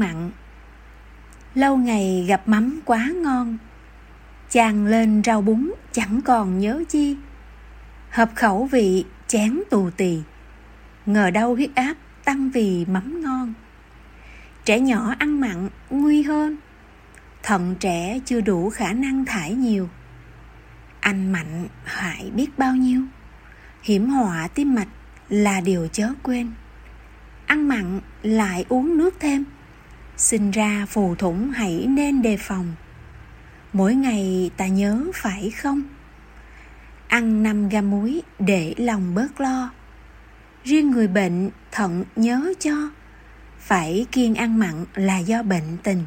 mặn. Lâu ngày gặp mắm quá ngon. Chàng lên rau bún chẳng còn nhớ chi. Hợp khẩu vị, chén tù tì. Ngờ đâu huyết áp tăng vì mắm ngon. Trẻ nhỏ ăn mặn nguy hơn. Thận trẻ chưa đủ khả năng thải nhiều. Ăn mặn hại biết bao nhiêu. Hiểm họa tim mạch là điều chớ quên. Ăn mặn lại uống nước thêm sinh ra phù thủng hãy nên đề phòng. Mỗi ngày ta nhớ phải không? Ăn năm gam muối để lòng bớt lo. Riêng người bệnh thận nhớ cho. Phải kiêng ăn mặn là do bệnh tình.